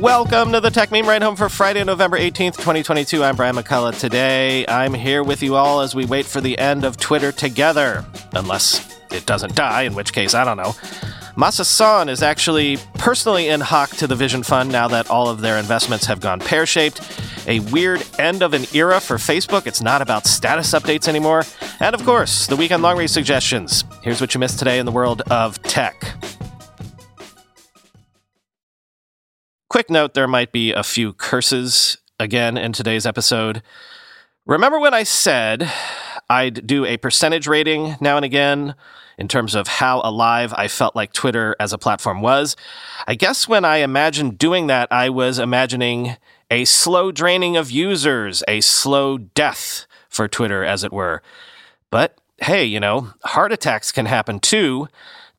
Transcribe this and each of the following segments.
Welcome to the Techmeme Ride Home for Friday, November 18th, 2022. I'm Brian McCullough. Today, I'm here with you all as we wait for the end of Twitter together. Unless it doesn't die, in which case, I don't know. Masa Son is actually personally in hock to the Vision Fund now that all of their investments have gone pear shaped. A weird end of an era for Facebook. It's not about status updates anymore. And of course, the weekend long read suggestions. Here's what you missed today in the world of tech. Quick note there might be a few curses again in today's episode. Remember when I said I'd do a percentage rating now and again in terms of how alive I felt like Twitter as a platform was? I guess when I imagined doing that, I was imagining a slow draining of users, a slow death for Twitter, as it were. But hey, you know, heart attacks can happen too.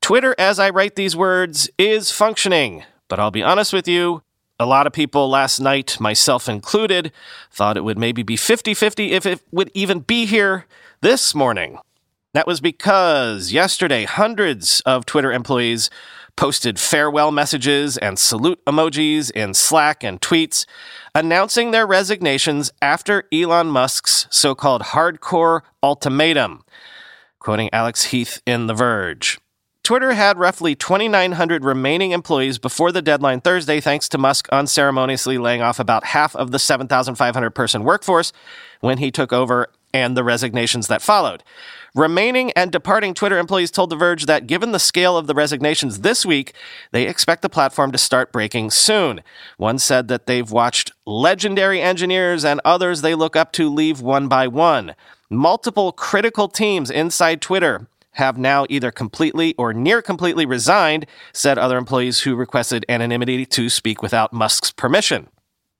Twitter, as I write these words, is functioning. But I'll be honest with you, a lot of people last night, myself included, thought it would maybe be 50 50 if it would even be here this morning. That was because yesterday, hundreds of Twitter employees posted farewell messages and salute emojis in Slack and tweets, announcing their resignations after Elon Musk's so called hardcore ultimatum. Quoting Alex Heath in The Verge. Twitter had roughly 2,900 remaining employees before the deadline Thursday, thanks to Musk unceremoniously laying off about half of the 7,500 person workforce when he took over and the resignations that followed. Remaining and departing Twitter employees told The Verge that given the scale of the resignations this week, they expect the platform to start breaking soon. One said that they've watched legendary engineers and others they look up to leave one by one. Multiple critical teams inside Twitter have now either completely or near completely resigned, said other employees who requested anonymity to speak without Musk's permission.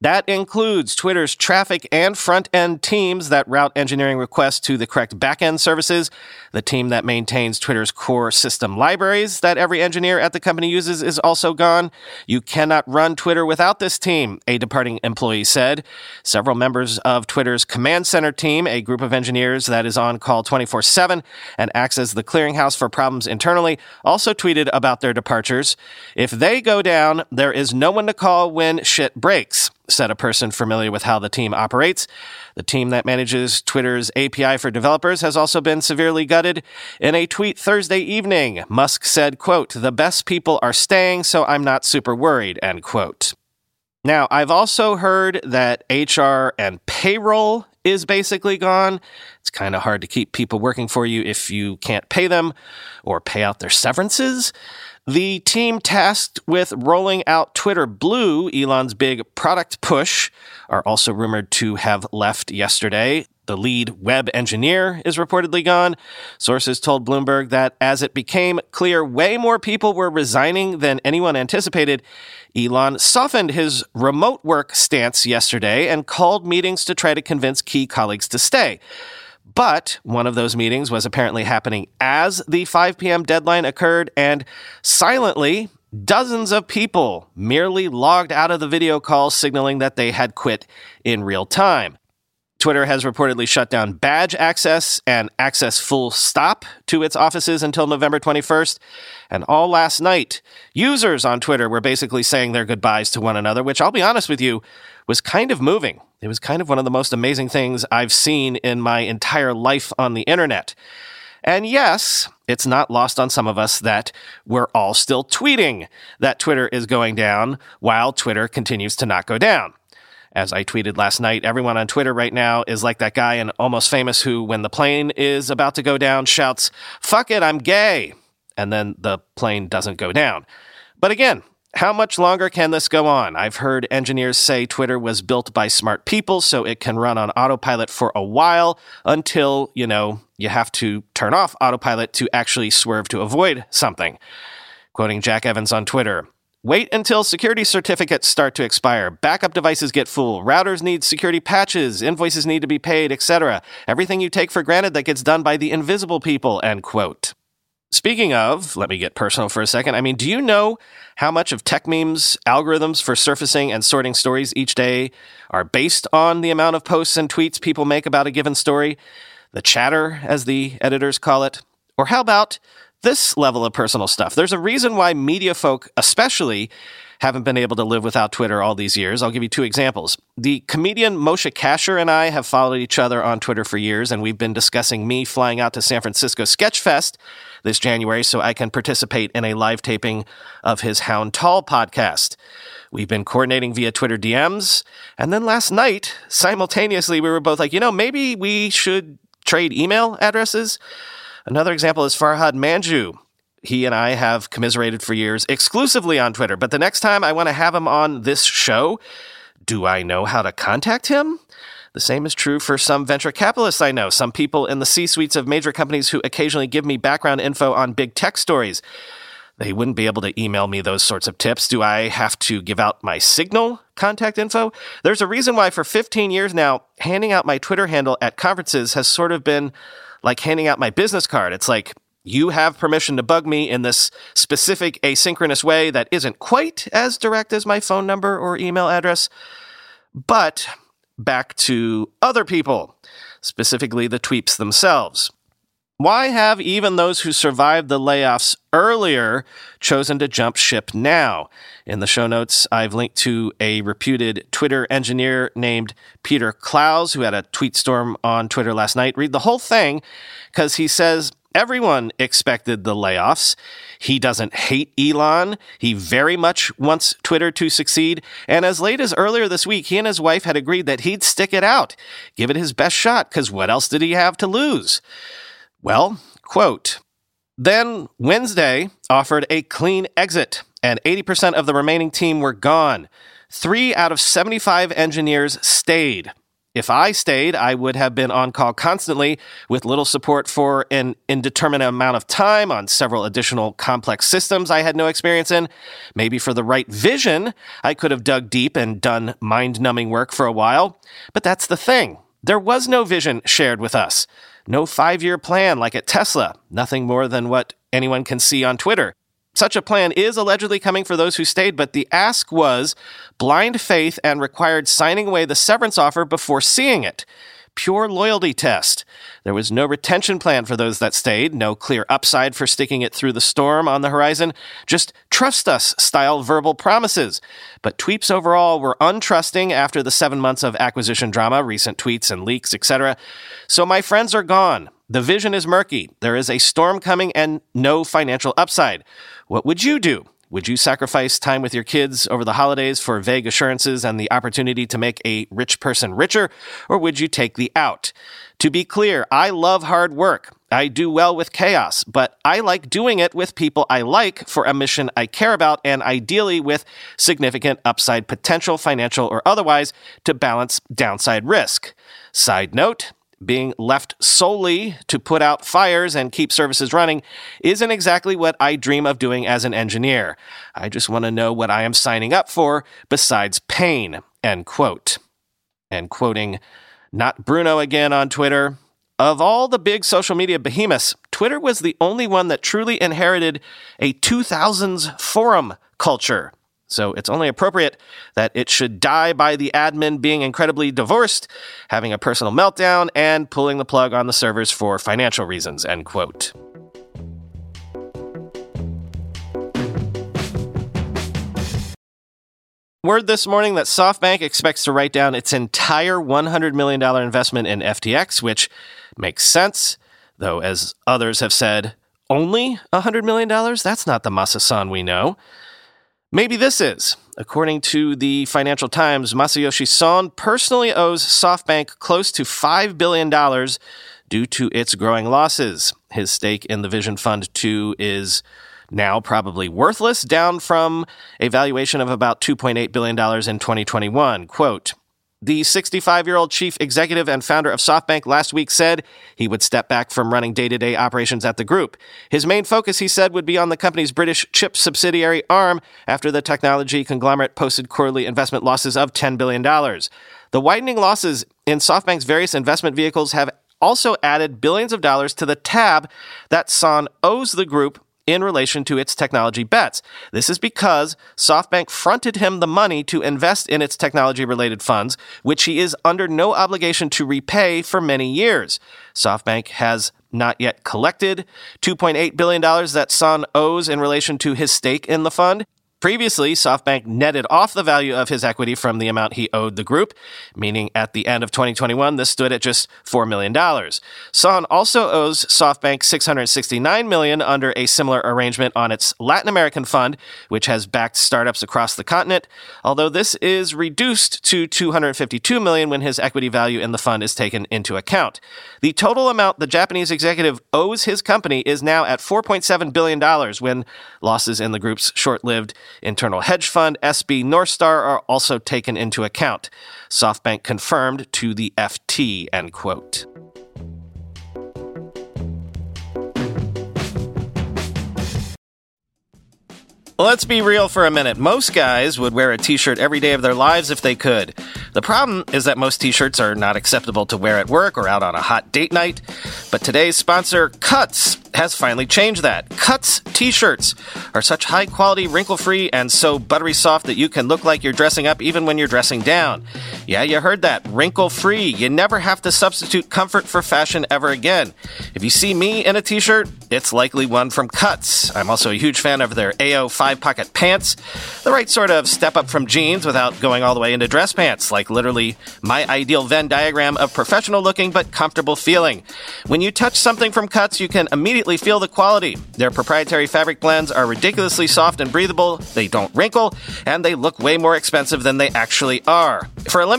That includes Twitter's traffic and front end teams that route engineering requests to the correct back end services. The team that maintains Twitter's core system libraries that every engineer at the company uses is also gone. You cannot run Twitter without this team, a departing employee said. Several members of Twitter's command center team, a group of engineers that is on call 24 7 and acts as the clearinghouse for problems internally, also tweeted about their departures. If they go down, there is no one to call when shit breaks said a person familiar with how the team operates. The team that manages Twitter's API for developers has also been severely gutted. In a tweet Thursday evening, Musk said, quote, the best people are staying, so I'm not super worried, end quote. Now, I've also heard that HR and payroll is basically gone. It's kind of hard to keep people working for you if you can't pay them or pay out their severances. The team tasked with rolling out Twitter Blue, Elon's big product push, are also rumored to have left yesterday. The lead web engineer is reportedly gone. Sources told Bloomberg that as it became clear way more people were resigning than anyone anticipated, Elon softened his remote work stance yesterday and called meetings to try to convince key colleagues to stay. But one of those meetings was apparently happening as the 5 p.m. deadline occurred, and silently, dozens of people merely logged out of the video call, signaling that they had quit in real time. Twitter has reportedly shut down badge access and access full stop to its offices until November 21st. And all last night, users on Twitter were basically saying their goodbyes to one another, which I'll be honest with you, was kind of moving. It was kind of one of the most amazing things I've seen in my entire life on the internet. And yes, it's not lost on some of us that we're all still tweeting that Twitter is going down while Twitter continues to not go down. As I tweeted last night, everyone on Twitter right now is like that guy in Almost Famous who, when the plane is about to go down, shouts, Fuck it, I'm gay. And then the plane doesn't go down. But again, how much longer can this go on? I've heard engineers say Twitter was built by smart people, so it can run on autopilot for a while until, you know, you have to turn off autopilot to actually swerve to avoid something. Quoting Jack Evans on Twitter, Wait until security certificates start to expire. Backup devices get full. Routers need security patches. Invoices need to be paid, etc. Everything you take for granted that gets done by the invisible people, end quote. Speaking of, let me get personal for a second. I mean, do you know how much of Techmeme's algorithms for surfacing and sorting stories each day are based on the amount of posts and tweets people make about a given story? The chatter, as the editors call it. Or how about this level of personal stuff. There's a reason why media folk, especially, haven't been able to live without Twitter all these years. I'll give you two examples. The comedian Moshe Kasher and I have followed each other on Twitter for years, and we've been discussing me flying out to San Francisco Sketchfest this January so I can participate in a live taping of his Hound Tall podcast. We've been coordinating via Twitter DMs. And then last night, simultaneously, we were both like, you know, maybe we should trade email addresses. Another example is Farhad Manjoo. He and I have commiserated for years exclusively on Twitter, but the next time I want to have him on this show, do I know how to contact him? The same is true for some venture capitalists I know, some people in the C suites of major companies who occasionally give me background info on big tech stories. They wouldn't be able to email me those sorts of tips. Do I have to give out my Signal contact info? There's a reason why for 15 years now, handing out my Twitter handle at conferences has sort of been like handing out my business card. It's like, you have permission to bug me in this specific asynchronous way that isn't quite as direct as my phone number or email address. But back to other people, specifically the tweeps themselves. Why have even those who survived the layoffs earlier chosen to jump ship now? In the show notes, I've linked to a reputed Twitter engineer named Peter Clowes, who had a tweet storm on Twitter last night. Read the whole thing because he says Everyone expected the layoffs. He doesn't hate Elon. He very much wants Twitter to succeed. And as late as earlier this week, he and his wife had agreed that he'd stick it out, give it his best shot, because what else did he have to lose? Well, quote, then Wednesday offered a clean exit, and 80% of the remaining team were gone. Three out of 75 engineers stayed. If I stayed, I would have been on call constantly with little support for an indeterminate amount of time on several additional complex systems I had no experience in. Maybe for the right vision, I could have dug deep and done mind numbing work for a while. But that's the thing. There was no vision shared with us. No five year plan like at Tesla. Nothing more than what anyone can see on Twitter. Such a plan is allegedly coming for those who stayed, but the ask was blind faith and required signing away the severance offer before seeing it. Pure loyalty test. There was no retention plan for those that stayed, no clear upside for sticking it through the storm on the horizon, just trust us style verbal promises. But tweeps overall were untrusting after the seven months of acquisition drama, recent tweets and leaks, etc. So my friends are gone. The vision is murky. There is a storm coming and no financial upside. What would you do? Would you sacrifice time with your kids over the holidays for vague assurances and the opportunity to make a rich person richer? Or would you take the out? To be clear, I love hard work. I do well with chaos, but I like doing it with people I like for a mission I care about and ideally with significant upside potential, financial or otherwise, to balance downside risk. Side note, being left solely to put out fires and keep services running isn't exactly what I dream of doing as an engineer. I just want to know what I am signing up for besides pain. End quote. And quoting not Bruno again on Twitter. Of all the big social media behemoths, Twitter was the only one that truly inherited a 2000s forum culture so it's only appropriate that it should die by the admin being incredibly divorced, having a personal meltdown, and pulling the plug on the servers for financial reasons, end quote. Word this morning that SoftBank expects to write down its entire $100 million investment in FTX, which makes sense, though, as others have said, only $100 million? That's not the Masa Son we know. Maybe this is. According to the Financial Times, Masayoshi Son personally owes SoftBank close to $5 billion due to its growing losses. His stake in the Vision Fund 2 is now probably worthless, down from a valuation of about $2.8 billion in 2021. Quote, the 65 year old chief executive and founder of SoftBank last week said he would step back from running day to day operations at the group. His main focus, he said, would be on the company's British chip subsidiary ARM after the technology conglomerate posted quarterly investment losses of $10 billion. The widening losses in SoftBank's various investment vehicles have also added billions of dollars to the tab that Son owes the group in relation to its technology bets. This is because SoftBank fronted him the money to invest in its technology related funds, which he is under no obligation to repay for many years. SoftBank has not yet collected $2.8 billion that Son owes in relation to his stake in the fund. Previously, SoftBank netted off the value of his equity from the amount he owed the group, meaning at the end of 2021, this stood at just $4 million. Son also owes SoftBank 669 million under a similar arrangement on its Latin American fund, which has backed startups across the continent, although this is reduced to 252 million when his equity value in the fund is taken into account. The total amount the Japanese executive owes his company is now at $4.7 billion when losses in the group's short-lived Internal hedge fund SB Northstar are also taken into account. SoftBank confirmed to the FT, end quote. Let's be real for a minute. Most guys would wear a t shirt every day of their lives if they could. The problem is that most t shirts are not acceptable to wear at work or out on a hot date night. But today's sponsor, Cuts, has finally changed that. Cuts t shirts are such high quality, wrinkle free, and so buttery soft that you can look like you're dressing up even when you're dressing down. Yeah, you heard that. Wrinkle free. You never have to substitute comfort for fashion ever again. If you see me in a t shirt, it's likely one from Cuts. I'm also a huge fan of their AO five pocket pants, the right sort of step up from jeans without going all the way into dress pants, like literally my ideal Venn diagram of professional looking but comfortable feeling. When you touch something from Cuts, you can immediately feel the quality. Their proprietary fabric blends are ridiculously soft and breathable, they don't wrinkle, and they look way more expensive than they actually are. For a limited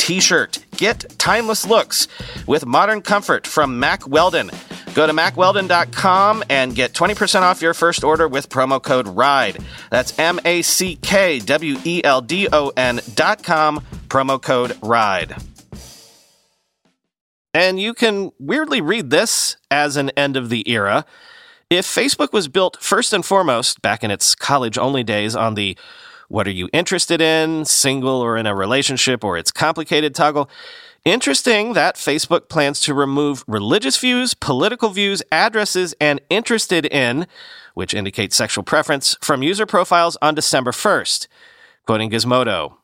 t shirt. Get timeless looks with modern comfort from Mack Weldon. Go to mackweldon.com and get 20% off your first order with promo code RIDE. That's M A C K W E L D O N.com, promo code RIDE. And you can weirdly read this as an end of the era. If Facebook was built first and foremost back in its college only days on the what are you interested in, single or in a relationship, or it's complicated toggle, interesting that Facebook plans to remove religious views, political views, addresses, and interested in, which indicates sexual preference, from user profiles on December 1st. Quoting Gizmodo,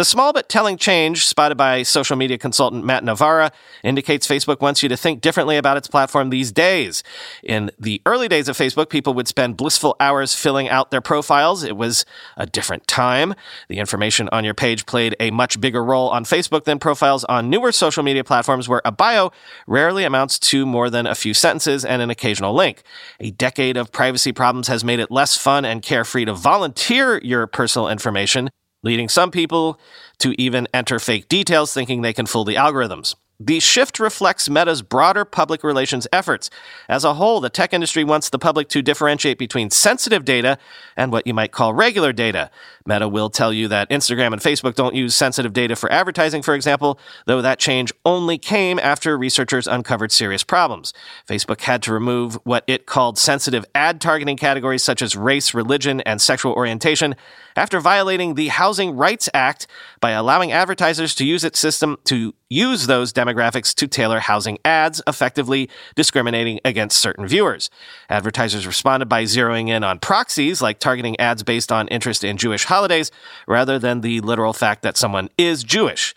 the small but telling change spotted by social media consultant Matt Navarra indicates Facebook wants you to think differently about its platform these days. In the early days of Facebook, people would spend blissful hours filling out their profiles. It was a different time. The information on your page played a much bigger role on Facebook than profiles on newer social media platforms where a bio rarely amounts to more than a few sentences and an occasional link. A decade of privacy problems has made it less fun and carefree to volunteer your personal information leading some people to even enter fake details thinking they can fool the algorithms. The shift reflects Meta's broader public relations efforts. As a whole, the tech industry wants the public to differentiate between sensitive data and what you might call regular data. Meta will tell you that Instagram and Facebook don't use sensitive data for advertising, for example, though that change only came after researchers uncovered serious problems. Facebook had to remove what it called sensitive ad targeting categories such as race, religion, and sexual orientation after violating the Housing Rights Act by allowing advertisers to use its system to use those demographics to tailor housing ads, effectively discriminating against certain viewers. Advertisers responded by zeroing in on proxies, like targeting ads based on interest in Jewish holidays, rather than the literal fact that someone is Jewish.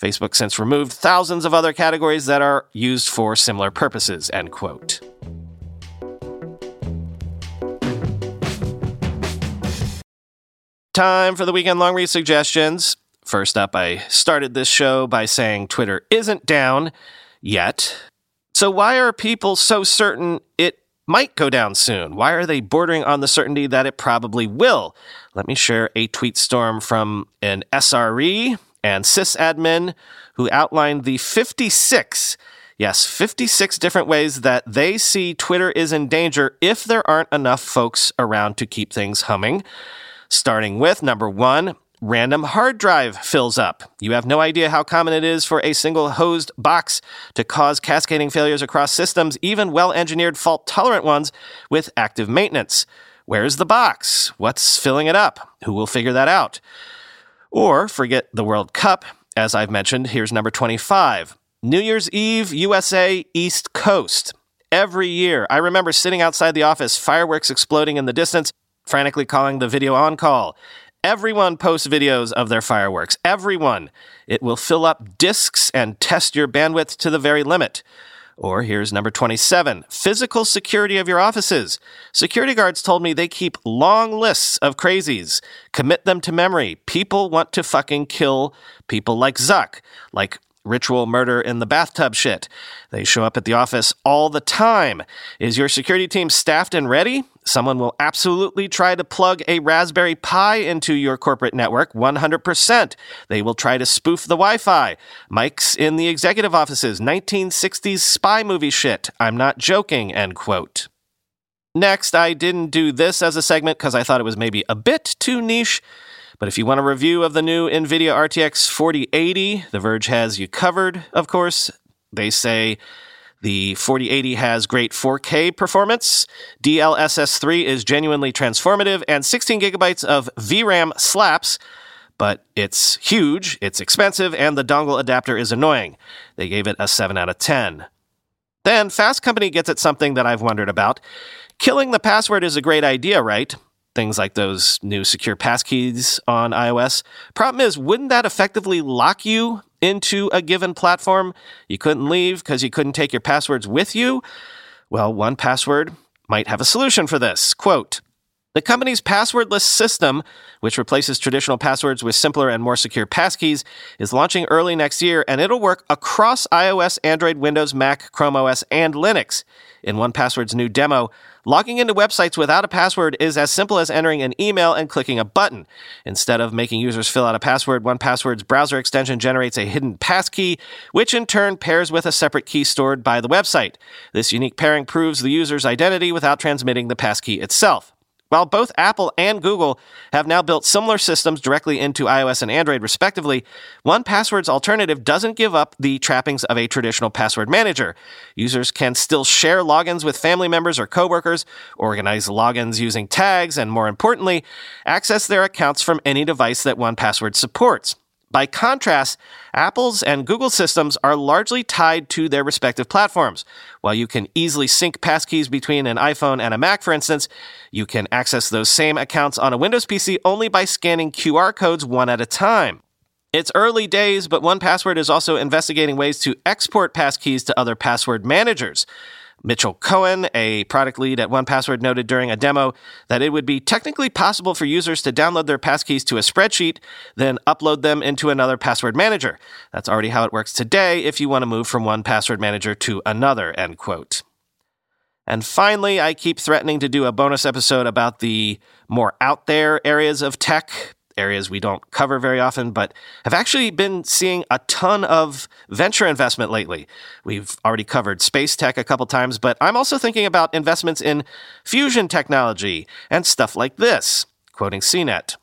Facebook since removed thousands of other categories that are used for similar purposes, end quote. Time for the weekend long read suggestions. First up, I started this show by saying Twitter isn't down yet. So, why are people so certain it might go down soon? Why are they bordering on the certainty that it probably will? Let me share a tweet storm from an SRE and sysadmin who outlined the 56 Yes, 56 different ways that they see Twitter is in danger if there aren't enough folks around to keep things humming. Starting with number one, random hard drive fills up. You have no idea how common it is for a single hosed box to cause cascading failures across systems, even well engineered fault tolerant ones with active maintenance. Where's the box? What's filling it up? Who will figure that out? Or forget the World Cup. As I've mentioned, here's number 25 New Year's Eve, USA, East Coast. Every year, I remember sitting outside the office, fireworks exploding in the distance, frantically calling the video on call. Everyone posts videos of their fireworks. Everyone. It will fill up disks and test your bandwidth to the very limit. Or here's number 27 physical security of your offices. Security guards told me they keep long lists of crazies. Commit them to memory. People want to fucking kill people like Zuck, like ritual murder in the bathtub shit. They show up at the office all the time. Is your security team staffed and ready? Someone will absolutely try to plug a Raspberry Pi into your corporate network 100%. They will try to spoof the Wi Fi. Mike's in the executive offices, 1960s spy movie shit. I'm not joking, end quote. Next, I didn't do this as a segment because I thought it was maybe a bit too niche. But if you want a review of the new NVIDIA RTX 4080, The Verge has you covered, of course. They say the 4080 has great 4K performance. DLSS 3 is genuinely transformative, and 16 gigabytes of VRAM slaps, but it's huge, it's expensive, and the dongle adapter is annoying. They gave it a 7 out of 10. Then Fast Company gets at something that I've wondered about. Killing the password is a great idea, right? Things like those new secure passkeys on iOS. Problem is, wouldn't that effectively lock you into a given platform, you couldn't leave because you couldn't take your passwords with you? Well, 1Password might have a solution for this. Quote, the company's passwordless system, which replaces traditional passwords with simpler and more secure passkeys, is launching early next year and it'll work across iOS, Android, Windows, Mac, Chrome OS, and Linux. In 1Password's new demo, Logging into websites without a password is as simple as entering an email and clicking a button. Instead of making users fill out a password, 1Password's browser extension generates a hidden passkey, which in turn pairs with a separate key stored by the website. This unique pairing proves the user's identity without transmitting the passkey itself. While both Apple and Google have now built similar systems directly into iOS and Android, respectively, 1Password's alternative doesn't give up the trappings of a traditional password manager. Users can still share logins with family members or coworkers, organize logins using tags, and more importantly, access their accounts from any device that 1Password supports. By contrast, Apple's and Google systems are largely tied to their respective platforms. While you can easily sync passkeys between an iPhone and a Mac, for instance, you can access those same accounts on a Windows PC only by scanning QR codes one at a time. It's early days, but 1Password is also investigating ways to export passkeys to other password managers. Mitchell Cohen, a product lead at 1Password, noted during a demo that it would be technically possible for users to download their passkeys to a spreadsheet, then upload them into another password manager. That's already how it works today if you want to move from one password manager to another, end quote. And finally, I keep threatening to do a bonus episode about the more out there areas of tech, areas we don't cover very often, but have actually been seeing a ton of venture investment lately. We've already covered space tech a couple times, but I'm also thinking about investments in fusion technology and stuff like this. Quoting CNET.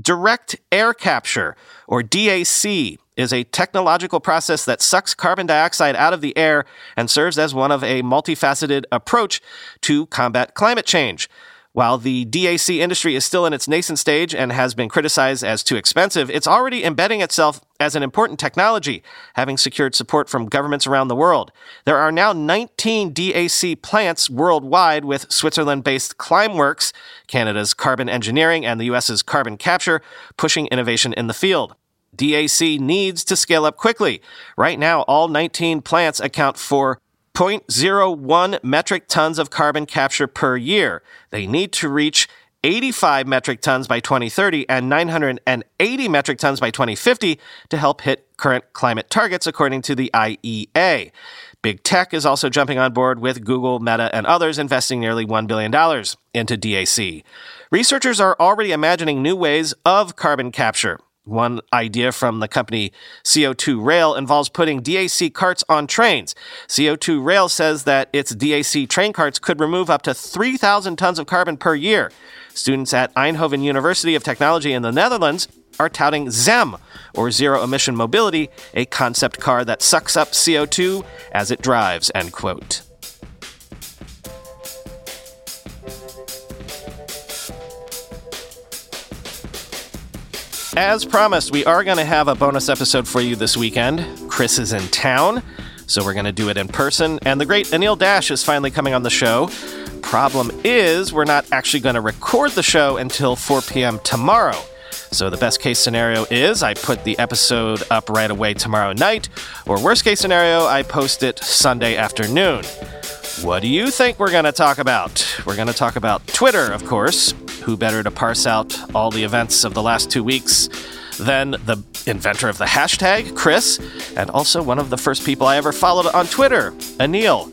Direct air capture, or DAC, is a technological process that sucks carbon dioxide out of the air and serves as one of a multifaceted approach to combat climate change. While the DAC industry is still in its nascent stage and has been criticized as too expensive, it's already embedding itself as an important technology, having secured support from governments around the world. There are now 19 DAC plants worldwide with Switzerland based Climeworks, Canada's carbon engineering, and the US's carbon capture, pushing innovation in the field. DAC needs to scale up quickly. Right now, all 19 plants account for 0.01 metric tons of carbon capture per year. They need to reach 85 metric tons by 2030 and 980 metric tons by 2050 to help hit current climate targets, according to the IEA. Big tech is also jumping on board with Google, Meta, and others investing nearly $1 billion into DAC. Researchers are already imagining new ways of carbon capture. One idea from the company CO2 Rail involves putting DAC carts on trains. CO2 Rail says that its DAC train carts could remove up to 3,000 tons of carbon per year. Students at Eindhoven University of Technology in the Netherlands are touting ZEM, or Zero Emission Mobility, a concept car that sucks up CO2 as it drives, end quote. As promised, we are going to have a bonus episode for you this weekend. Chris is in town, so we're going to do it in person. And the great Anil Dash is finally coming on the show. Problem is, we're not actually going to record the show until 4 p.m. tomorrow. So the best case scenario is I put the episode up right away tomorrow night, or worst case scenario, I post it Sunday afternoon. What do you think we're going to talk about? We're going to talk about Twitter, of course. Who better to parse out all the events of the last two weeks than the inventor of the hashtag, Chris, and also one of the first people I ever followed on Twitter, Anil.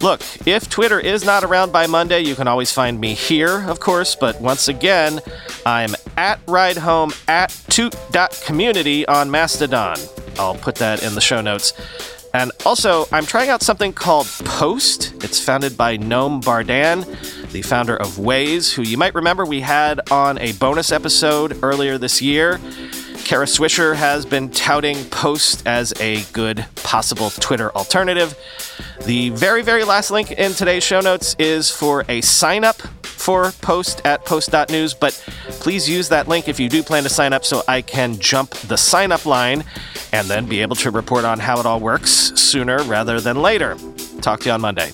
Look, if Twitter is not around by Monday, you can always find me here, of course, but once again, I'm at Ride Home at toot.community on Mastodon. I'll put that in the show notes. And also, I'm trying out something called Post. It's founded by Noam Bardin, the founder of Waze, who you might remember we had on a bonus episode earlier this year. Kara Swisher has been touting Post as a good possible Twitter alternative. The very, very last link in today's show notes is for a sign up for Post at post.news, but please use that link if you do plan to sign up so I can jump the sign up line and then be able to report on how it all works sooner rather than later. Talk to you on Monday.